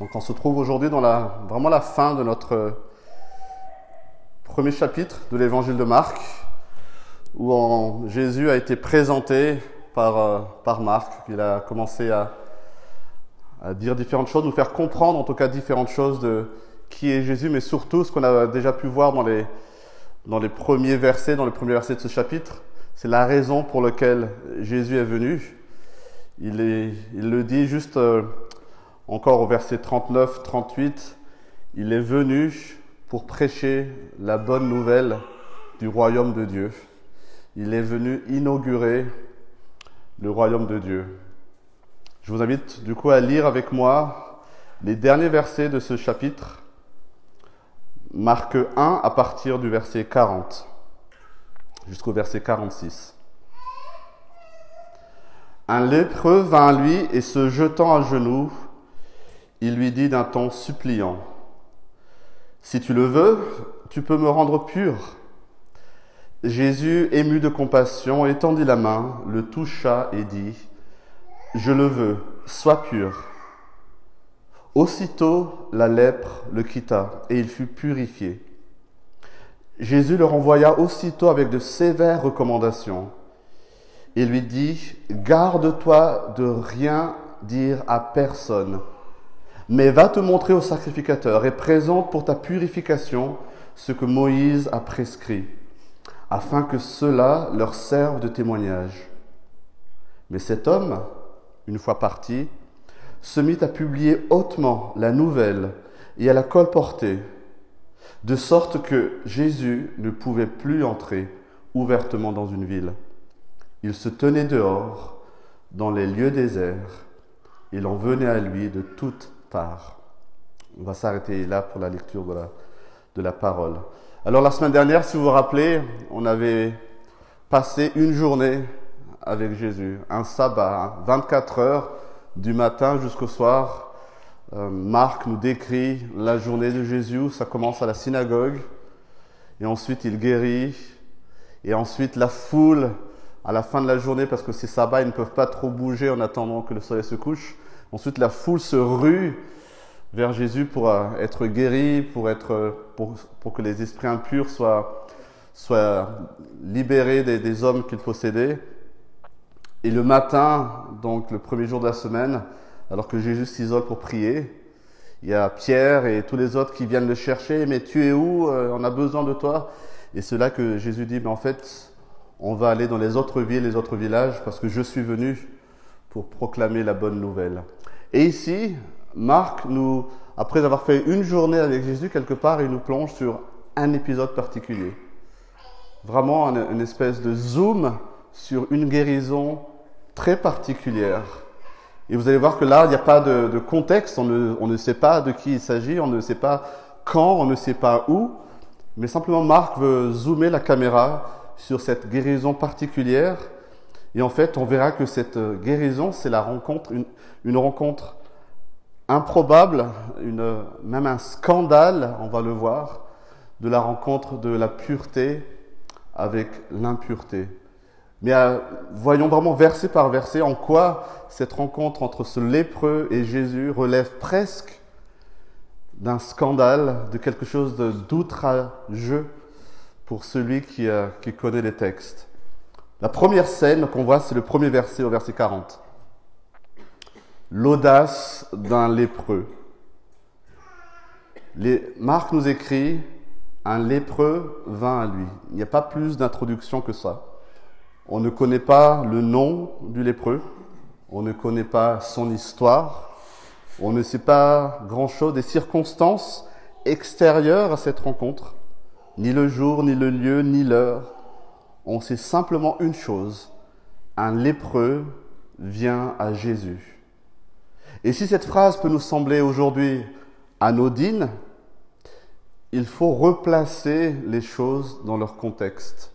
Donc on se trouve aujourd'hui dans la, vraiment la fin de notre premier chapitre de l'évangile de Marc, où Jésus a été présenté par, euh, Marc. Il a commencé à, dire différentes choses, nous faire comprendre en tout cas différentes choses de qui est Jésus, mais surtout ce qu'on a déjà pu voir dans les, premiers versets, dans les premiers versets de ce chapitre, c'est la raison pour laquelle Jésus est venu. Il le dit juste euh, encore au verset 39, 38, il est venu pour prêcher la bonne nouvelle du royaume de Dieu. Il est venu inaugurer le royaume de Dieu. Je vous invite du coup à lire avec moi les derniers versets de ce chapitre, Marc 1 à partir du verset 40 jusqu'au verset 46. Un lépreux vint à lui et se jetant à genoux, il lui dit d'un ton suppliant, Si tu le veux, tu peux me rendre pur. Jésus, ému de compassion, étendit la main, le toucha et dit, Je le veux, sois pur. Aussitôt la lèpre le quitta et il fut purifié. Jésus le renvoya aussitôt avec de sévères recommandations. Il lui dit, Garde-toi de rien dire à personne mais va te montrer au sacrificateur et présente pour ta purification ce que Moïse a prescrit, afin que cela leur serve de témoignage. Mais cet homme, une fois parti, se mit à publier hautement la nouvelle et à la colporter, de sorte que Jésus ne pouvait plus entrer ouvertement dans une ville. Il se tenait dehors, dans les lieux déserts, il en venait à lui de toutes on va s'arrêter là pour la lecture de la, parole. Alors la semaine dernière, si vous vous rappelez, on avait passé une journée avec Jésus, un sabbat, 24 hein, heures du matin jusqu'au soir. Euh, Marc nous décrit la journée de Jésus, ça commence à la synagogue, et ensuite il guérit, et ensuite la foule à la fin de la journée, parce que ces sabbats, ils ne peuvent pas trop bouger en attendant que le soleil se couche. Ensuite, la foule se rue vers Jésus pour euh, être guéri, pour, être, euh, pour, pour que les esprits impurs soient, soient libérés des, des hommes qu'ils possédaient. Et le matin, donc le premier jour de la semaine, alors que Jésus s'isole pour prier, il y a Pierre et tous les autres qui viennent le chercher, mais tu es où? Euh, On a besoin de toi. Et c'est là que Jésus dit, mais en fait, on va aller dans les autres villes, les autres villages, parce que je suis venu pour proclamer la bonne nouvelle. Et ici, Marc, nous, après avoir fait une journée avec Jésus, quelque part, il nous plonge sur un épisode particulier. Vraiment une, espèce de zoom sur une guérison très particulière. Et vous allez voir que là, il n'y a pas de, contexte, on ne, on ne, sait pas de qui il s'agit, on ne sait pas quand, on ne sait pas où, mais simplement Marc veut zoomer la caméra sur cette guérison particulière et en fait, on verra que cette euh, guérison, c'est la rencontre, une, rencontre improbable, une, même un scandale, on va le voir, de la rencontre de la pureté avec l'impureté. Mais euh, voyons vraiment verset par verset en quoi cette rencontre entre ce lépreux et Jésus relève presque d'un scandale, de quelque chose d'outrageux pour celui euh, qui connaît les textes. La première scène qu'on voit, c'est le premier verset au verset 40. L'audace d'un lépreux. Marc nous écrit, un lépreux vint à lui. Il n'y a pas plus d'introduction que ça. On ne connaît pas le nom du lépreux, on ne connaît pas son histoire, on ne sait pas grand-chose des circonstances extérieures à cette rencontre, ni le jour, ni le lieu, ni l'heure on sait simplement une chose, un lépreux vient à Jésus. Et si cette phrase peut nous sembler aujourd'hui anodine, il faut replacer les choses dans leur contexte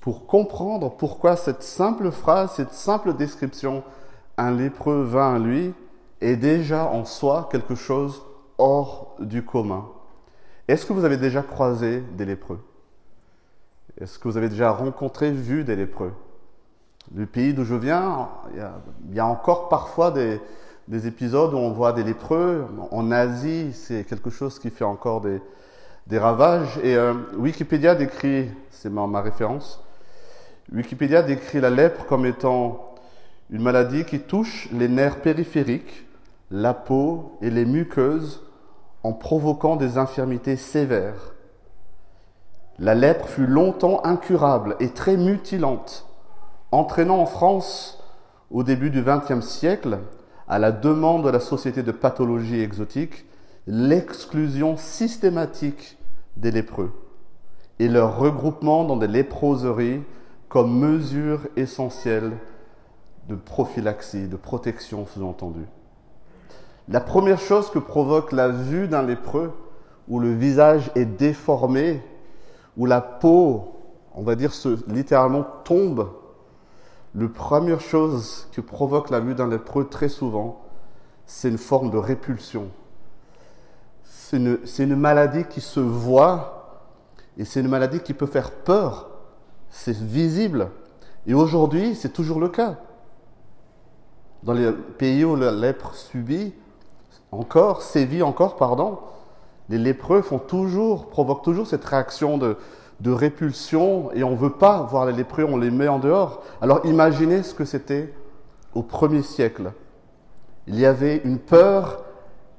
pour comprendre pourquoi cette simple phrase, cette simple description, un lépreux vint à lui, est déjà en soi quelque chose hors du commun. Est-ce que vous avez déjà croisé des lépreux? Est-ce que vous avez déjà rencontré, vu des lépreux? Du pays d'où je viens, il y, a, encore parfois des, des épisodes où on voit des lépreux. En Asie, c'est quelque chose qui fait encore des, des ravages. Et euh, Wikipédia décrit, c'est ma, ma référence, Wikipédia décrit la lèpre comme étant une maladie qui touche les nerfs périphériques, la peau et les muqueuses en provoquant des infirmités sévères. La lèpre fut longtemps incurable et très mutilante, entraînant en France, au début du XXe siècle, à la demande de la Société de pathologie exotique, l'exclusion systématique des lépreux et leur regroupement dans des léproseries comme mesure essentielle de prophylaxie, de protection sous-entendu. La première chose que provoque la vue d'un lépreux, où le visage est déformé, où la peau, on va dire, se, littéralement tombe, la première chose que provoque la vue d'un lépreux très souvent, c'est une forme de répulsion. C'est une, maladie qui se voit et c'est une maladie qui peut faire peur. C'est visible. Et aujourd'hui, c'est toujours le cas. Dans les pays où la lèpre subit, encore, sévit encore, pardon, les lépreux font toujours, provoquent toujours cette réaction de, de répulsion et on ne veut pas voir les lépreux, on les met en dehors. Alors imaginez ce que c'était au premier siècle. Il y avait une peur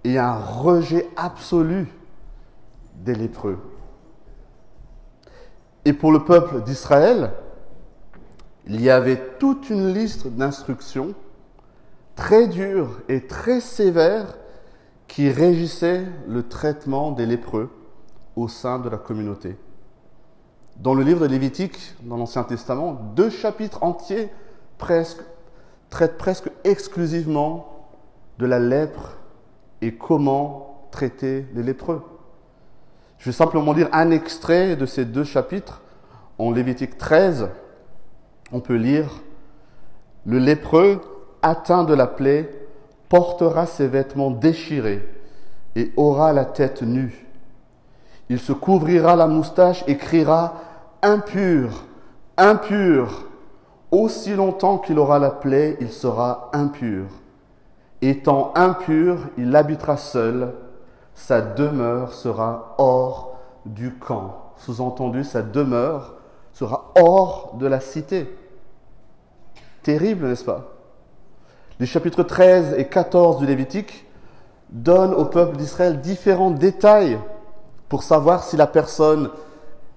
et un rejet absolu des lépreux. Et pour le peuple d'Israël, il y avait toute une liste d'instructions très dures et très sévères qui régissait le traitement des lépreux au sein de la communauté. Dans le livre de Lévitique, dans l'Ancien Testament, deux chapitres entiers traitent presque exclusivement de la lèpre et comment traiter les lépreux. Je vais simplement lire un extrait de ces deux chapitres. En Lévitique 13, on peut lire Le lépreux atteint de la plaie portera ses vêtements déchirés et aura la tête nue. Il se couvrira la moustache et criera impur, impur. Aussi longtemps qu'il aura la plaie, il sera impur. Étant impur, il habitera seul, sa demeure sera hors du camp. Sous-entendu, sa demeure sera hors de la cité. Terrible, n'est-ce pas? Les chapitres 13 et 14 du Lévitique donnent au peuple d'Israël différents détails pour savoir si la personne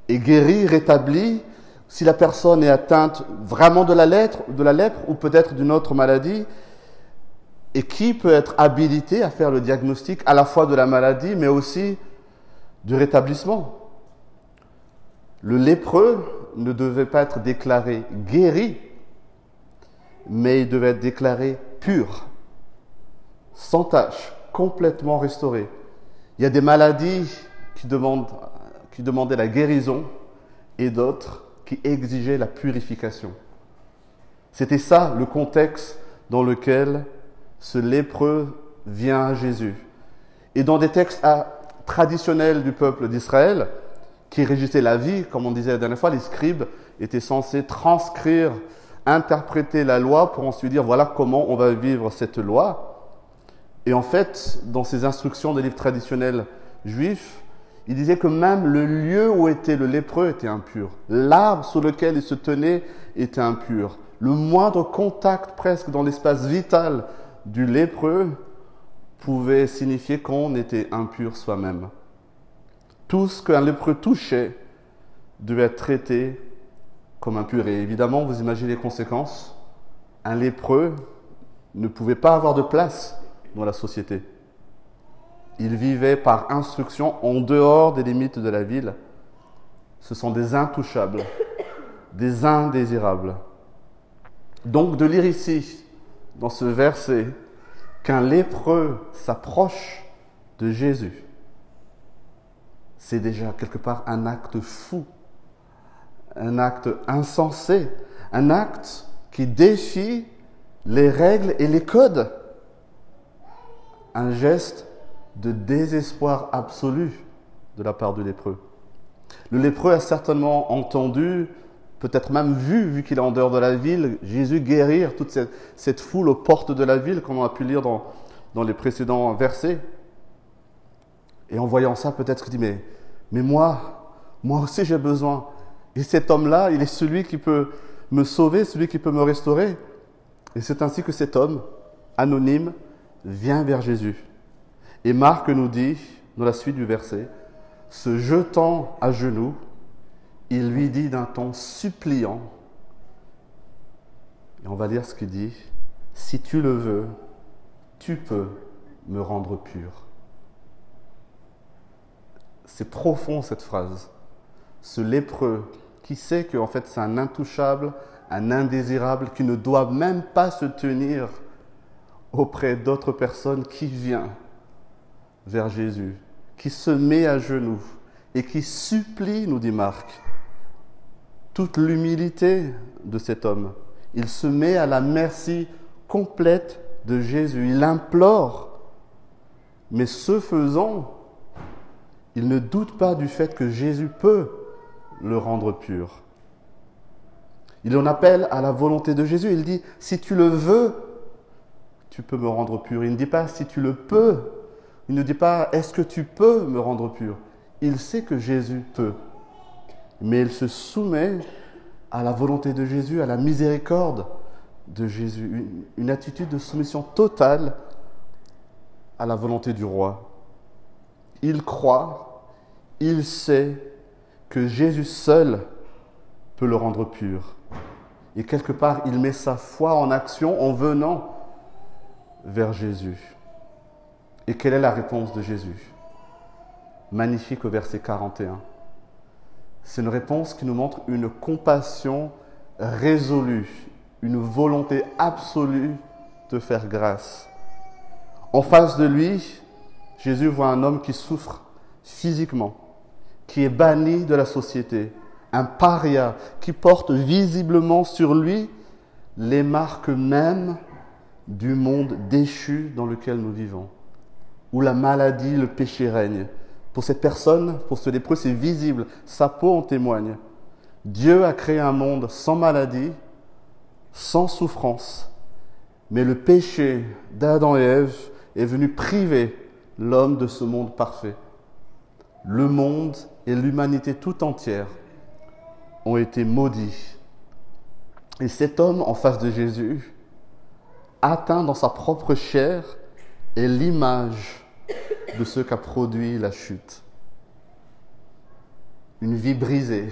est guérie, rétablie, si la personne est atteinte vraiment de la, lettre, de la lèpre ou peut-être d'une autre maladie, et qui peut être habilité à faire le diagnostic à la fois de la maladie, mais aussi du rétablissement. Le lépreux ne devait pas être déclaré guéri, mais il devait être déclaré pur, sans tache, complètement restauré. Il y a des maladies qui, qui demandaient la guérison et d'autres qui exigeaient la purification. C'était ça le contexte dans lequel ce lépreux vient à Jésus. Et dans des textes traditionnels du peuple d'Israël, qui régissaient la vie, comme on disait la dernière fois, les scribes étaient censés transcrire interpréter la loi pour ensuite dire voilà comment on va vivre cette loi. Et en fait, dans ces instructions des livres traditionnels juifs, il disait que même le lieu où était le lépreux était impur. L'arbre sur lequel il se tenait était impur. Le moindre contact presque dans l'espace vital du lépreux pouvait signifier qu'on était impur soi-même. Tout ce qu'un lépreux touchait devait être traité comme impur. Et évidemment, vous imaginez les conséquences. Un lépreux ne pouvait pas avoir de place dans la société. Il vivait par instruction en dehors des limites de la ville. Ce sont des intouchables, des indésirables. Donc de lire ici, dans ce verset, qu'un lépreux s'approche de Jésus, c'est déjà quelque part un acte fou un acte insensé, un acte qui défie les règles et les codes, un geste de désespoir absolu de la part du lépreux. Le lépreux a certainement entendu, peut-être même vu, vu qu'il est en dehors de la ville, Jésus guérir toute cette, foule aux portes de la ville, comme on a pu lire dans, dans les précédents versets. Et en voyant ça, peut-être il dit, mais, mais moi, moi aussi j'ai besoin. Et cet homme-là, il est celui qui peut me sauver, celui qui peut me restaurer. Et c'est ainsi que cet homme, anonyme, vient vers Jésus. Et Marc nous dit, dans la suite du verset, se jetant à genoux, il lui dit d'un ton suppliant, et on va lire ce qu'il dit, si tu le veux, tu peux me rendre pur. C'est profond cette phrase. Ce lépreux qui sait qu'en fait c'est un intouchable, un indésirable, qui ne doit même pas se tenir auprès d'autres personnes, qui vient vers Jésus, qui se met à genoux et qui supplie, nous dit Marc, toute l'humilité de cet homme. Il se met à la merci complète de Jésus. Il implore. Mais ce faisant, il ne doute pas du fait que Jésus peut le rendre pur. Il en appelle à la volonté de Jésus. Il dit, si tu le veux, tu peux me rendre pur. Il ne dit pas, si tu le peux. Il ne dit pas, est-ce que tu peux me rendre pur? Il sait que Jésus peut. Mais il se soumet à la volonté de Jésus, à la miséricorde de Jésus. Une, une attitude de soumission totale à la volonté du roi. Il croit, il sait que Jésus seul peut le rendre pur. Et quelque part, il met sa foi en action en venant vers Jésus. Et quelle est la réponse de Jésus? Magnifique au verset 41. C'est une réponse qui nous montre une compassion résolue, une volonté absolue de faire grâce. En face de lui, Jésus voit un homme qui souffre physiquement, qui est banni de la société, un paria qui porte visiblement sur lui les marques mêmes du monde déchu dans lequel nous vivons, où la maladie, le péché règne. Pour cette personne, pour ce lépreux, c'est visible, sa peau en témoigne. Dieu a créé un monde sans maladie, sans souffrance, mais le péché d'Adam et Ève est venu priver l'homme de ce monde parfait le monde et l'humanité tout entière ont été maudits. Et cet homme en face de Jésus, atteint dans sa propre chair, est l'image de ce qu'a produit la chute. Une vie brisée,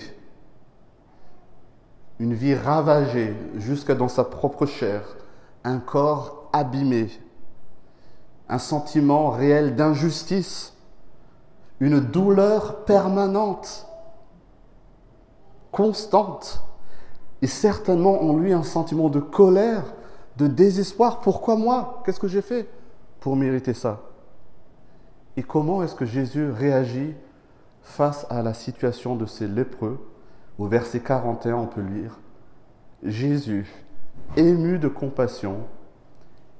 une vie ravagée jusqu'à dans sa propre chair, un corps abîmé, un sentiment réel d'injustice une douleur permanente, constante, et certainement en lui un sentiment de colère, de désespoir. Pourquoi moi? Qu'est-ce que j'ai fait pour mériter ça? Et comment est-ce que Jésus réagit face à la situation de ces lépreux? Au verset 41, on peut lire, Jésus, ému de compassion,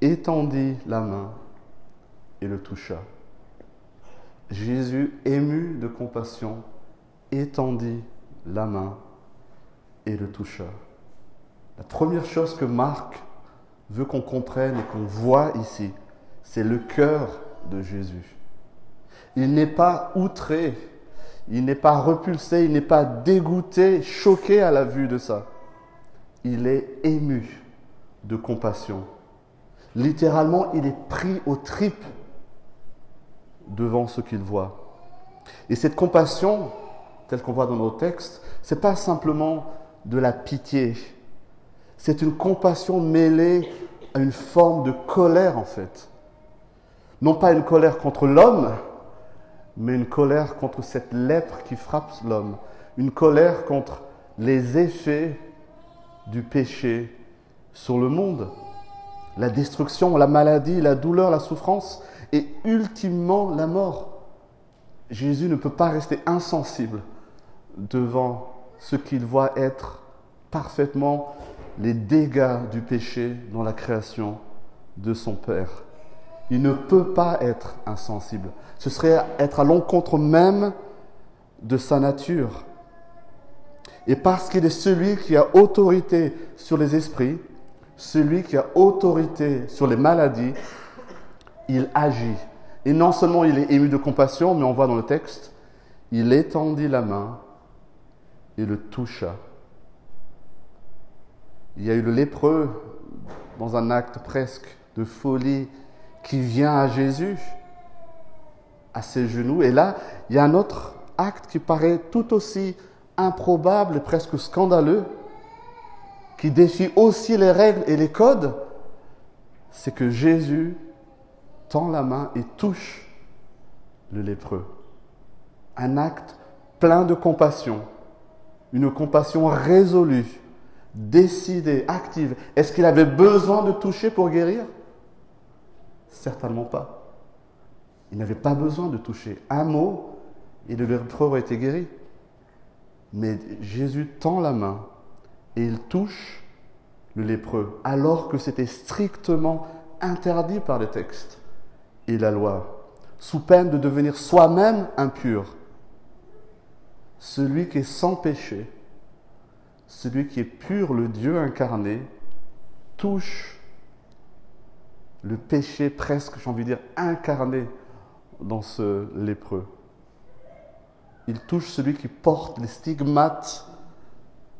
étendit la main et le toucha. Jésus, ému de compassion, étendit la main et le toucha. La première chose que Marc veut qu'on comprenne et qu'on voit ici, c'est le cœur de Jésus. Il n'est pas outré, il n'est pas repulsé, il n'est pas dégoûté, choqué à la vue de ça. Il est ému de compassion. Littéralement, il est pris aux tripes devant ce qu'il voit. Et cette compassion, telle qu'on voit dans nos textes, c'est pas simplement de la pitié. C'est une compassion mêlée à une forme de colère en fait. Non pas une colère contre l'homme, mais une colère contre cette lèpre qui frappe l'homme. Une colère contre les effets du péché sur le monde. La destruction, la maladie, la douleur, la souffrance et ultimement la mort. Jésus ne peut pas rester insensible devant ce qu'il voit être parfaitement les dégâts du péché dans la création de son Père. Il ne peut pas être insensible. Ce serait être à l'encontre même de sa nature. Et parce qu'il est celui qui a autorité sur les esprits, celui qui a autorité sur les maladies, il agit. Et non seulement il est ému de compassion, mais on voit dans le texte, il étendit la main et le toucha. Il y a eu le lépreux dans un acte presque de folie qui vient à Jésus, à ses genoux. Et là, il y a un autre acte qui paraît tout aussi improbable et presque scandaleux, qui défie aussi les règles et les codes, c'est que Jésus tend la main et touche le lépreux. Un acte plein de compassion, une compassion résolue, décidée, active. Est-ce qu'il avait besoin de toucher pour guérir? Certainement pas. Il n'avait pas besoin de toucher. Un mot et le lépreux aurait été guéri. Mais Jésus tend la main et il touche le lépreux, alors que c'était strictement interdit par le texte la loi, sous peine de devenir soi-même impur. Celui qui est sans péché, celui qui est pur, le Dieu incarné, touche le péché presque, j'ai envie de dire, incarné dans ce lépreux. Il touche celui qui porte les stigmates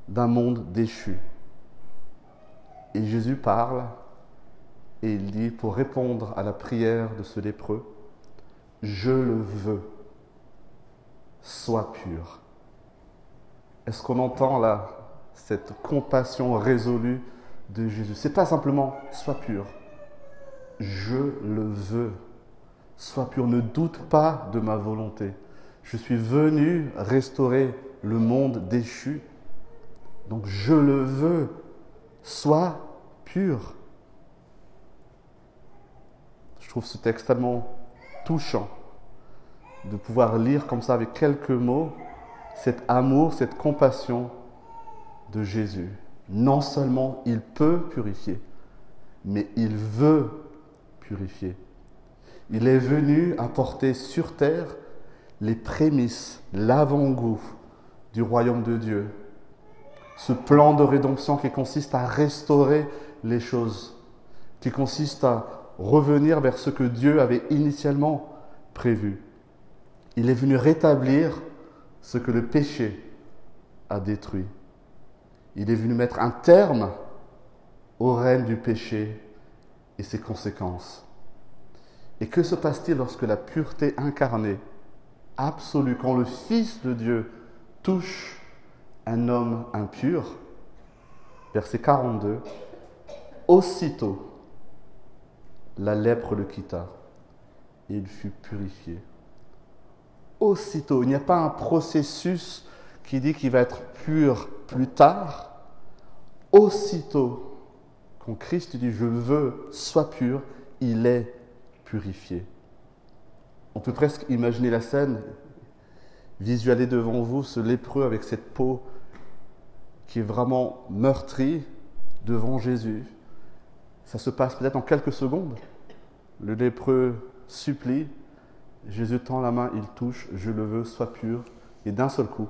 d'un monde déchu. Et Jésus parle et il dit, pour répondre à la prière de ce lépreux, je le veux, sois pur. Est-ce qu'on entend là cette compassion résolue de Jésus? C'est pas simplement sois pur, je le veux, sois pur, ne doute pas de ma volonté. Je suis venu restaurer le monde déchu, donc je le veux, sois pur. Je trouve ce texte tellement touchant de pouvoir lire comme ça avec quelques mots cet amour, cette compassion de Jésus. Non seulement il peut purifier, mais il veut purifier. Il est venu apporter sur terre les prémices, l'avant-goût du royaume de Dieu. Ce plan de rédemption qui consiste à restaurer les choses, qui consiste à revenir vers ce que Dieu avait initialement prévu. Il est venu rétablir ce que le péché a détruit. Il est venu mettre un terme au règne du péché et ses conséquences. Et que se passe-t-il lorsque la pureté incarnée, absolue, quand le Fils de Dieu touche un homme impur? Verset 42. Aussitôt, la lèpre le quitta et il fut purifié. Aussitôt, il n'y a pas un processus qui dit qu'il va être pur plus tard. Aussitôt, quand Christ dit je veux, sois pur, il est purifié. On peut presque imaginer la scène, visualiser devant vous ce lépreux avec cette peau qui est vraiment meurtrie devant Jésus. Ça se passe peut-être en quelques secondes. Le lépreux supplie, Jésus tend la main, il touche, je le veux, sois pur. Et d'un seul coup,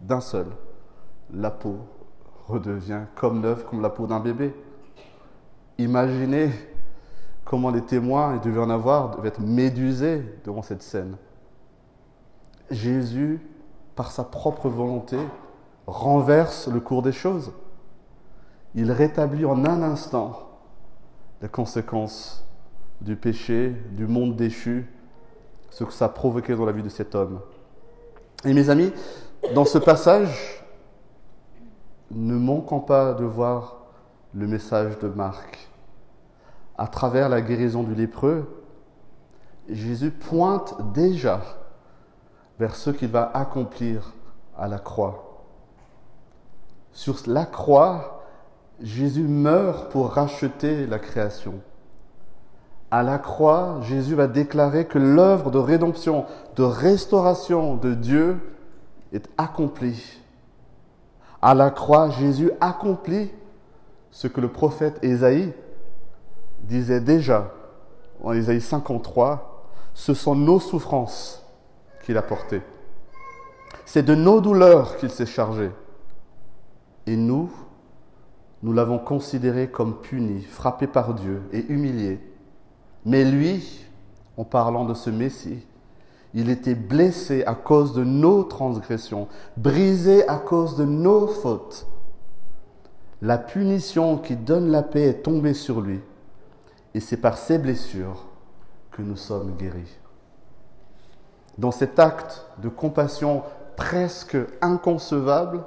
d'un seul, la peau redevient comme neuve, comme la peau d'un bébé. Imaginez comment les témoins, il devait en avoir, devaient être médusés devant cette scène. Jésus, par sa propre volonté, renverse le cours des choses. Il rétablit en un instant les conséquences du péché, du monde déchu, ce que ça a provoqué dans la vie de cet homme. Et mes amis, dans ce passage, ne manquons pas de voir le message de Marc. À travers la guérison du lépreux, Jésus pointe déjà vers ce qu'il va accomplir à la croix. Sur la croix, Jésus meurt pour racheter la création. À la croix, Jésus va déclarer que l'œuvre de rédemption, de restauration de Dieu est accomplie. À la croix, Jésus accomplit ce que le prophète Ésaïe disait déjà en Ésaïe 53, ce sont nos souffrances qu'il a portées. C'est de nos douleurs qu'il s'est chargé. Et nous, nous l'avons considéré comme puni, frappé par Dieu et humilié. Mais lui, en parlant de ce Messie. Il était blessé à cause de nos transgressions, brisé à cause de nos fautes. La punition qui donne la paix est tombée sur lui, et c'est par ses blessures que nous sommes guéris. Dans cet acte de compassion presque inconcevable,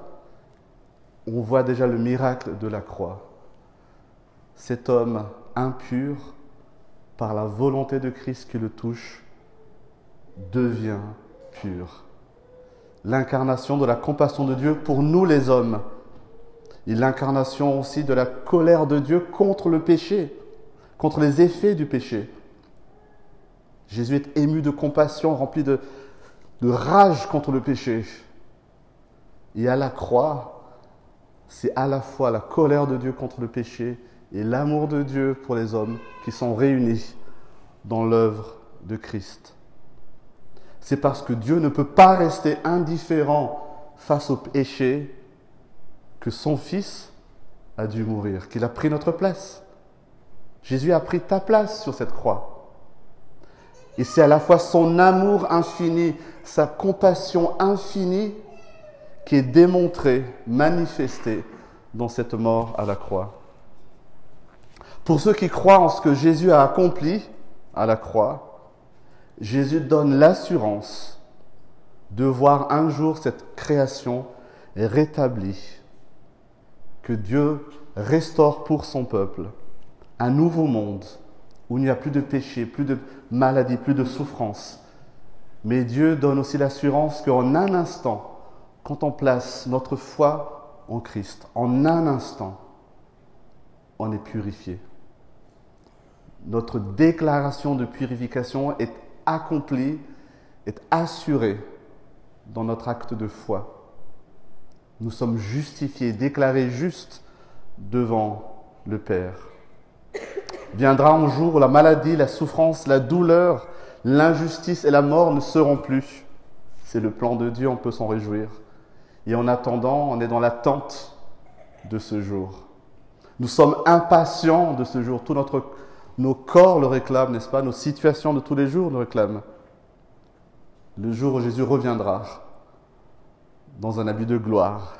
on voit déjà le miracle de la croix. Cet homme impur, par la volonté de Christ qui le touche, devient pur. L'incarnation de la compassion de Dieu pour nous les hommes. Et l'incarnation aussi de la colère de Dieu contre le péché, contre les effets du péché. Jésus est ému de compassion, rempli de, de rage contre le péché. Et à la croix, c'est à la fois la colère de Dieu contre le péché et l'amour de Dieu pour les hommes qui sont réunis dans l'œuvre de Christ. C'est parce que Dieu ne peut pas rester indifférent face au péché que son Fils a dû mourir, qu'il a pris notre place. Jésus a pris ta place sur cette croix. Et c'est à la fois son amour infini, sa compassion infinie qui est démontrée, manifestée dans cette mort à la croix. Pour ceux qui croient en ce que Jésus a accompli à la croix, Jésus donne l'assurance de voir un jour cette création rétablie, que Dieu restaure pour son peuple un nouveau monde où il n'y a plus de péché, plus de maladie, plus de souffrance. Mais Dieu donne aussi l'assurance qu'en un instant, quand on place notre foi en Christ, en un instant, on est purifié notre déclaration de purification est accomplie, est assurée dans notre acte de foi. Nous sommes justifiés, déclarés justes devant le Père. Viendra un jour où la maladie, la souffrance, la douleur, l'injustice et la mort ne seront plus. C'est le plan de Dieu, on peut s'en réjouir. Et en attendant, on est dans l'attente de ce jour. Nous sommes impatients de ce jour. Tout notre nos corps le réclament, n'est-ce pas? Nos situations de tous les jours le réclament. Le jour où Jésus reviendra dans un habit de gloire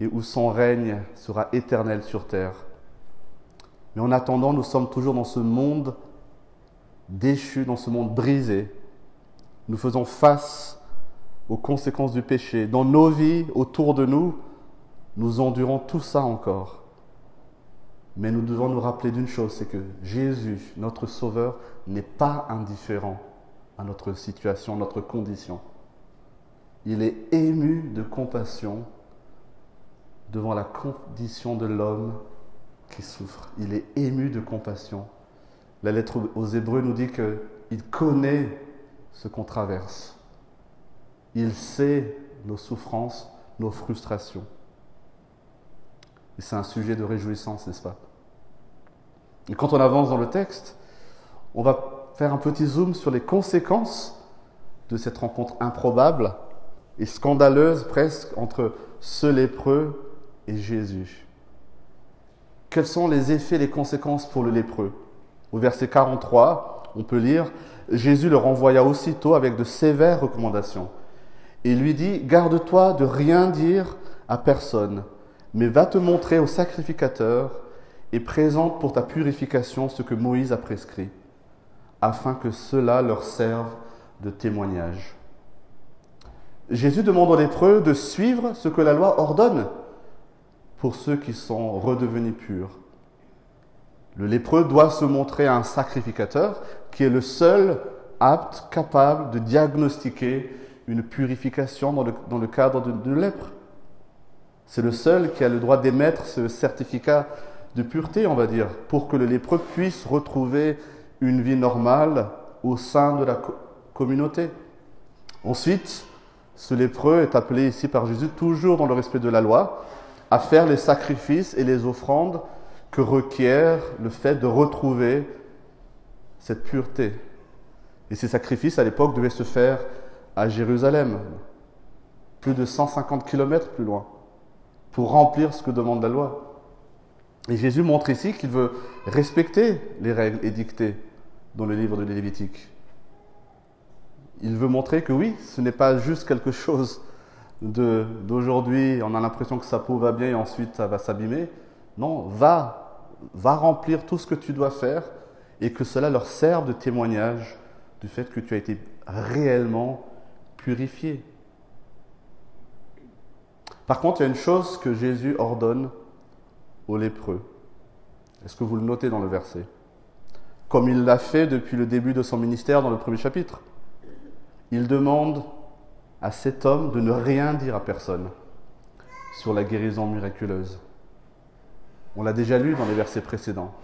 et où son règne sera éternel sur terre. Mais en attendant, nous sommes toujours dans ce monde déchu, dans ce monde brisé. Nous faisons face aux conséquences du péché. Dans nos vies, autour de nous, nous endurons tout ça encore. Mais nous devons nous rappeler d'une chose, c'est que Jésus, notre Sauveur, n'est pas indifférent à notre situation, notre condition. Il est ému de compassion devant la condition de l'homme qui souffre. Il est ému de compassion. La lettre aux Hébreux nous dit qu'il connaît ce qu'on traverse. Il sait nos souffrances, nos frustrations. Et c'est un sujet de réjouissance, n'est-ce pas? Et quand on avance dans le texte, on va faire un petit zoom sur les conséquences de cette rencontre improbable et scandaleuse presque entre ce lépreux et Jésus. Quels sont les effets, les conséquences pour le lépreux? Au verset 43, on peut lire, Jésus le renvoya aussitôt avec de sévères recommandations et lui dit, garde-toi de rien dire à personne mais va te montrer au sacrificateur et présente pour ta purification ce que Moïse a prescrit, afin que cela leur serve de témoignage. Jésus demande aux lépreux de suivre ce que la loi ordonne pour ceux qui sont redevenus purs. Le lépreux doit se montrer à un sacrificateur qui est le seul apte, capable de diagnostiquer une purification dans le, cadre de, de. C'est le seul qui a le droit d'émettre ce certificat de pureté, on va dire, pour que le lépreux puisse retrouver une vie normale au sein de la communauté. Ensuite, ce lépreux est appelé ici par Jésus, toujours dans le respect de la loi, à faire les sacrifices et les offrandes que requiert le fait de retrouver cette pureté. Et ces sacrifices, à l'époque, devaient se faire à Jérusalem, plus de 150 kilomètres plus loin pour remplir ce que demande la loi. Et Jésus montre ici qu'il veut respecter les règles édictées dans le livre de Lévitique. Il veut montrer que oui, ce n'est pas juste quelque chose d'aujourd'hui, on a l'impression que sa peau va bien et ensuite ça va s'abîmer. Non, va, va remplir tout ce que tu dois faire et que cela leur serve de témoignage du fait que tu as été réellement purifié. Par contre, il y a une chose que Jésus ordonne aux lépreux. Est-ce que vous le notez dans le verset? Comme il l'a fait depuis le début de son ministère dans le premier chapitre. Il demande à cet homme de ne rien dire à personne sur la guérison miraculeuse. On l'a déjà lu dans les versets précédents.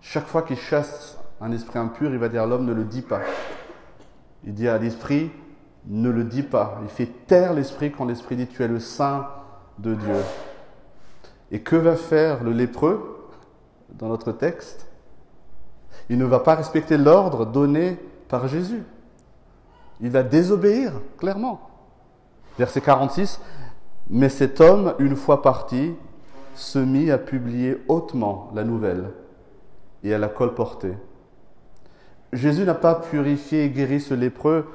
Chaque fois qu'il chasse un esprit impur, il va dire à l'homme ne le dis pas. Il dit à l'esprit ne le dis pas. Il fait taire l'esprit quand l'esprit dit tu es le saint de Dieu. Et que va faire le lépreux dans notre texte? Il ne va pas respecter l'ordre donné par Jésus. Il va désobéir, clairement. Verset 46, Mais cet homme, une fois parti, se mit à publier hautement la nouvelle et à la colporter. Jésus n'a pas purifié et guéri ce lépreux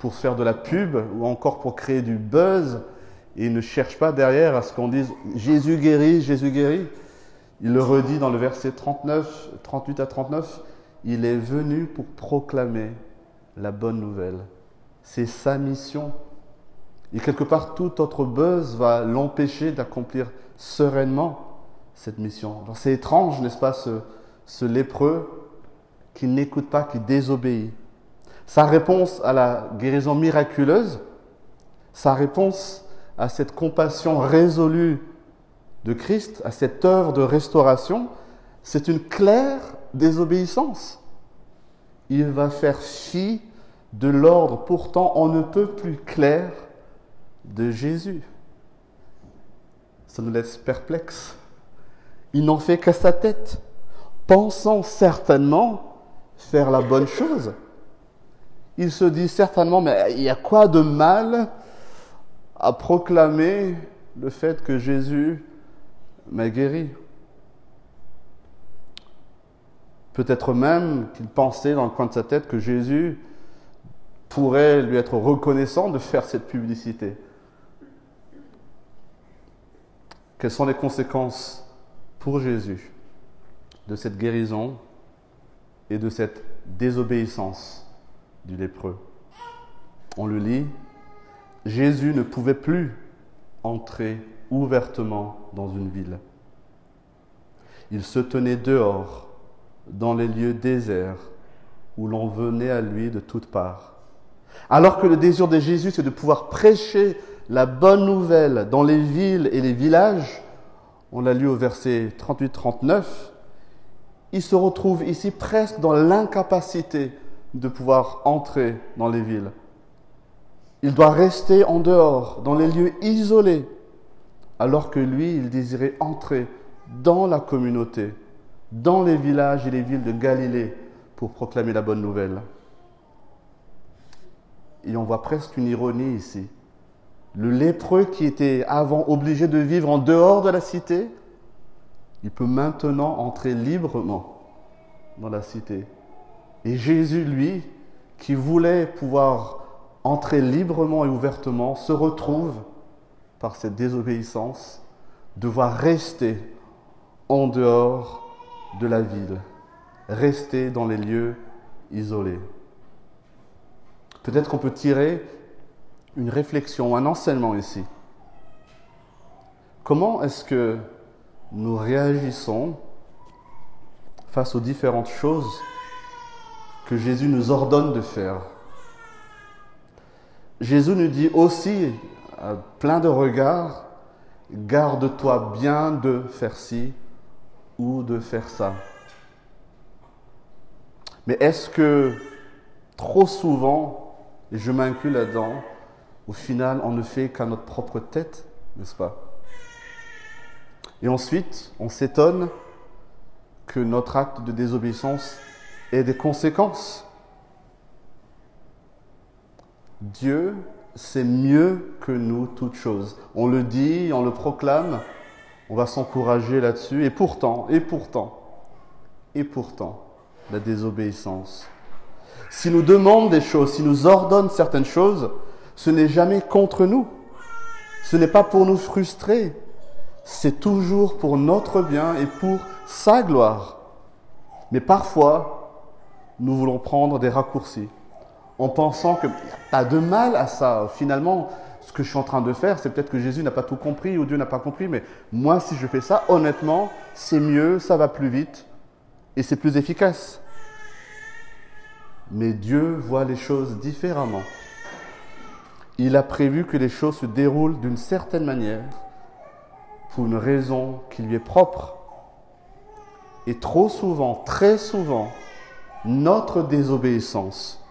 pour faire de la pub ou encore pour créer du buzz et il ne cherche pas derrière à ce qu'on dise Jésus guérit, Jésus guérit. Il le redit dans le verset 39, 38 à 39, il est venu pour proclamer la bonne nouvelle. C'est sa mission. Et quelque part, tout autre buzz va l'empêcher d'accomplir sereinement cette mission. C'est étrange, n'est-ce pas, ce, ce lépreux qui n'écoute pas, qui désobéit. Sa réponse à la guérison miraculeuse, sa réponse à cette compassion résolue de Christ, à cette œuvre de restauration, c'est une claire désobéissance. Il va faire fi de l'ordre pourtant on ne peut plus clair de Jésus. Ça nous laisse perplexes. Il n'en fait qu'à sa tête, pensant certainement faire la bonne chose. Il se dit certainement, mais il y a quoi de mal à proclamer le fait que Jésus m'a guéri? Peut-être même qu'il pensait dans le coin de sa tête que Jésus pourrait lui être reconnaissant de faire cette publicité. Quelles sont les conséquences pour Jésus de cette guérison et de cette désobéissance? Du lépreux On le lit, Jésus ne pouvait plus entrer ouvertement dans une ville. Il se tenait dehors, dans les lieux déserts, où l'on venait à lui de toutes parts. Alors que le désir de Jésus, c'est de pouvoir prêcher la bonne nouvelle dans les villes et les villages, on l'a lu au verset 38-39, il se retrouve ici presque dans l'incapacité de pouvoir entrer dans les villes. Il doit rester en dehors, dans les lieux isolés, alors que lui, il désirait entrer dans la communauté, dans les villages et les villes de Galilée pour proclamer la bonne nouvelle. Et on voit presque une ironie ici. Le lépreux qui était avant obligé de vivre en dehors de la cité, il peut maintenant entrer librement dans la cité. Et Jésus, lui, qui voulait pouvoir entrer librement et ouvertement, se retrouve, par cette désobéissance, devoir rester en dehors de la ville, rester dans les lieux isolés. Peut-être qu'on peut tirer une réflexion, un enseignement ici. Comment est-ce que nous réagissons face aux différentes choses Jésus nous ordonne de faire Jésus nous dit aussi, plein de regards, garde-toi bien de faire ci ou de faire ça. Mais est-ce que trop souvent, et je m'inclus là-dedans. Au final, on ne fait qu'à notre propre tête, n'est-ce pas? Et ensuite, on s'étonne que notre acte de désobéissance ait des conséquences. Dieu sait mieux que nous toutes choses. On le dit, on le proclame, on va s'encourager là-dessus. Et pourtant, et pourtant, et pourtant, la désobéissance S'il nous demande des choses, s'il nous ordonne certaines choses, ce n'est jamais contre nous. Ce n'est pas pour nous frustrer. C'est toujours pour notre bien et pour sa gloire. Mais parfois, nous voulons prendre des raccourcis en pensant que pas de mal à ça. Finalement, ce que je suis en train de faire, c'est peut-être que Jésus n'a pas tout compris ou Dieu n'a pas compris, mais moi, si je fais ça, honnêtement, c'est mieux, ça va plus vite et c'est plus efficace. Mais Dieu voit les choses différemment. Il a prévu que les choses se déroulent d'une certaine manière pour une raison qui lui est propre. Et trop souvent, très souvent, notre désobéissance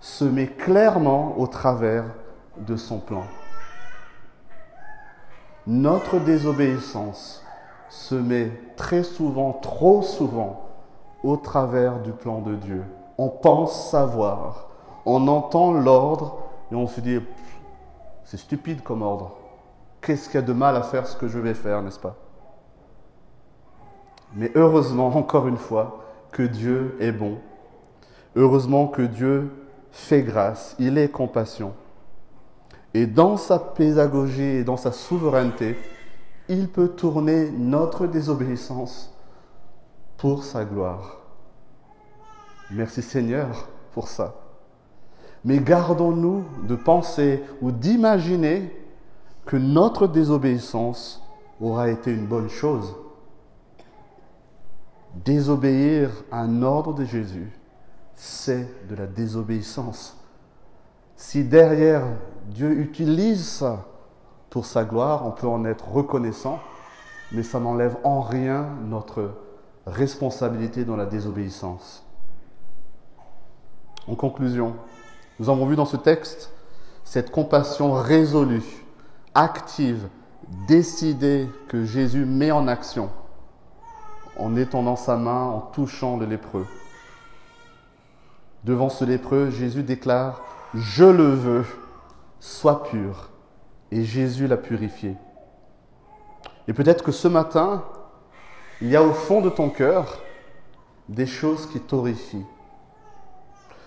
se met clairement au travers de son plan. Notre désobéissance se met très souvent, trop souvent, au travers du plan de Dieu. On pense savoir, on entend l'ordre et on se dit, c'est stupide comme ordre. Qu'est-ce qu'il y a de mal à faire ce que je vais faire, n'est-ce pas? Mais heureusement, encore une fois, que Dieu est bon. Heureusement que Dieu fait grâce, il est compassion. Et dans sa pédagogie et dans sa souveraineté, il peut tourner notre désobéissance pour sa gloire. Merci Seigneur pour ça. Mais gardons-nous de penser ou d'imaginer que notre désobéissance aura été une bonne chose. Désobéir à un ordre de Jésus, c'est de la désobéissance. Si derrière Dieu utilise ça pour sa gloire, on peut en être reconnaissant, mais ça n'enlève en rien notre responsabilité dans la désobéissance. En conclusion, nous avons vu dans ce texte cette compassion résolue, active, décidée que Jésus met en action en étendant sa main, en touchant le lépreux. Devant ce lépreux, Jésus déclare, Je le veux, sois pur. Et Jésus l'a purifié. Et peut-être que ce matin, il y a au fond de ton cœur des choses qui t'horrifient.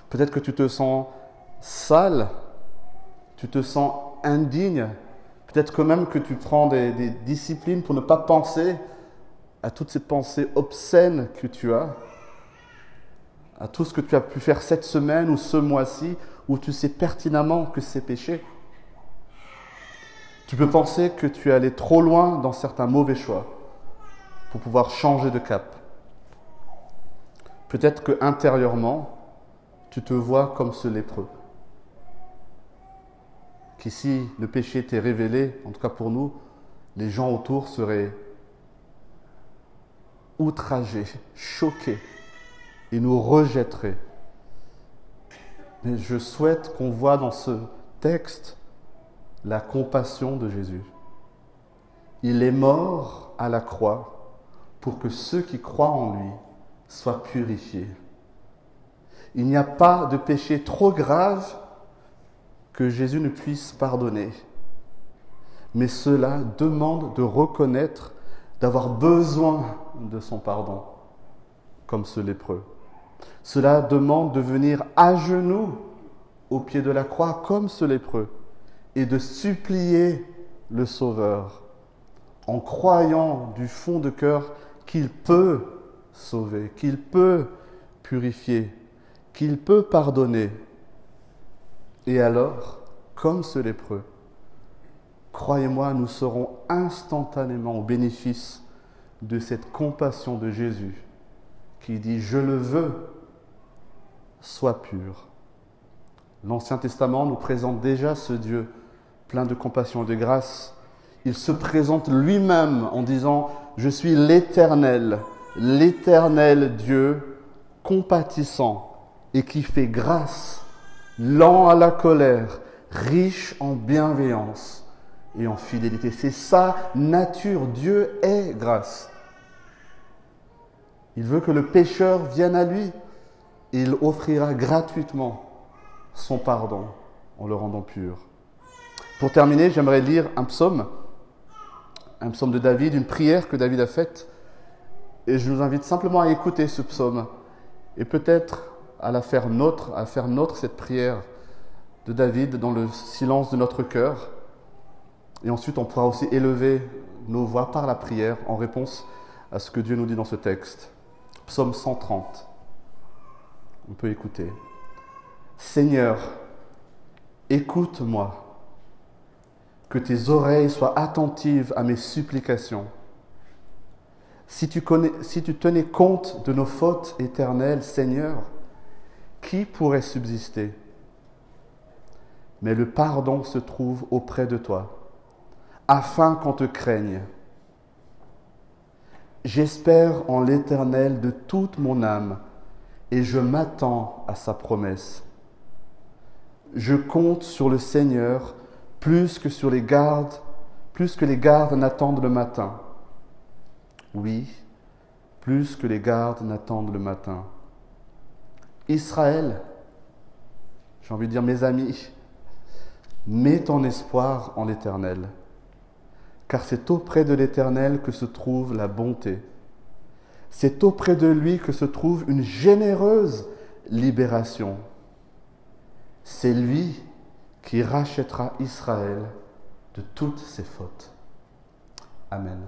Peut-être que tu te sens sale, tu te sens indigne, peut-être que même que tu prends des, des, disciplines pour ne pas penser à toutes ces pensées obscènes que tu as, à tout ce que tu as pu faire cette semaine ou ce mois-ci, où tu sais pertinemment que c'est péché. Tu peux penser que tu es allé trop loin dans certains mauvais choix pour pouvoir changer de cap. Peut-être que intérieurement, tu te vois comme ce lépreux. Qu'ici, le péché t'est révélé, en tout cas pour nous, les gens autour seraient outragés, choqués, et nous rejetteraient. Mais je souhaite qu'on voit dans ce texte la compassion de Jésus. Il est mort à la croix pour que ceux qui croient en lui soient purifiés. Il n'y a pas de péché trop grave que Jésus ne puisse pardonner. Mais cela demande de reconnaître, d'avoir besoin de son pardon, comme ce lépreux. Cela demande de venir à genoux au pied de la croix, comme ce lépreux et de supplier le Sauveur en croyant du fond de cœur qu'il peut sauver, qu'il peut purifier, qu'il peut pardonner. Et alors, comme ce lépreux, croyez-moi, nous serons instantanément au bénéfice de cette compassion de Jésus qui dit, je le veux, sois pur. L'Ancien Testament nous présente déjà ce Dieu plein de compassion et de grâce, il se présente lui-même en disant, je suis l'Éternel, l'Éternel Dieu compatissant et qui fait grâce, lent à la colère, riche en bienveillance et en fidélité. C'est sa nature. Dieu est grâce. Il veut que le pécheur vienne à lui. Il offrira gratuitement son pardon en le rendant pur. Pour terminer, j'aimerais lire un psaume, un psaume de David, une prière que David a faite. Et je nous invite simplement à écouter ce psaume. Et peut-être à la faire nôtre, à faire nôtre cette prière de David dans le silence de notre cœur. Et ensuite, on pourra aussi élever nos voix par la prière en réponse à ce que Dieu nous dit dans ce texte. Psaume 130. On peut écouter. Seigneur, écoute-moi, que tes oreilles soient attentives à mes supplications. Si tu, connais, si tu tenais compte de nos fautes éternelles, Seigneur, qui pourrait subsister? Mais le pardon se trouve auprès de toi, afin qu'on te craigne. J'espère en l'Éternel de toute mon âme, et je m'attends à sa promesse. Je compte sur le Seigneur plus que sur les gardes, plus que les gardes n'attendent le matin. Oui, plus que les gardes n'attendent le matin. Israël, j'ai envie de dire mes amis, mets ton espoir en l'Éternel, car c'est auprès de l'Éternel que se trouve la bonté. C'est auprès de lui que se trouve une généreuse libération. C'est lui qui rachètera Israël de toutes ses fautes. Amen.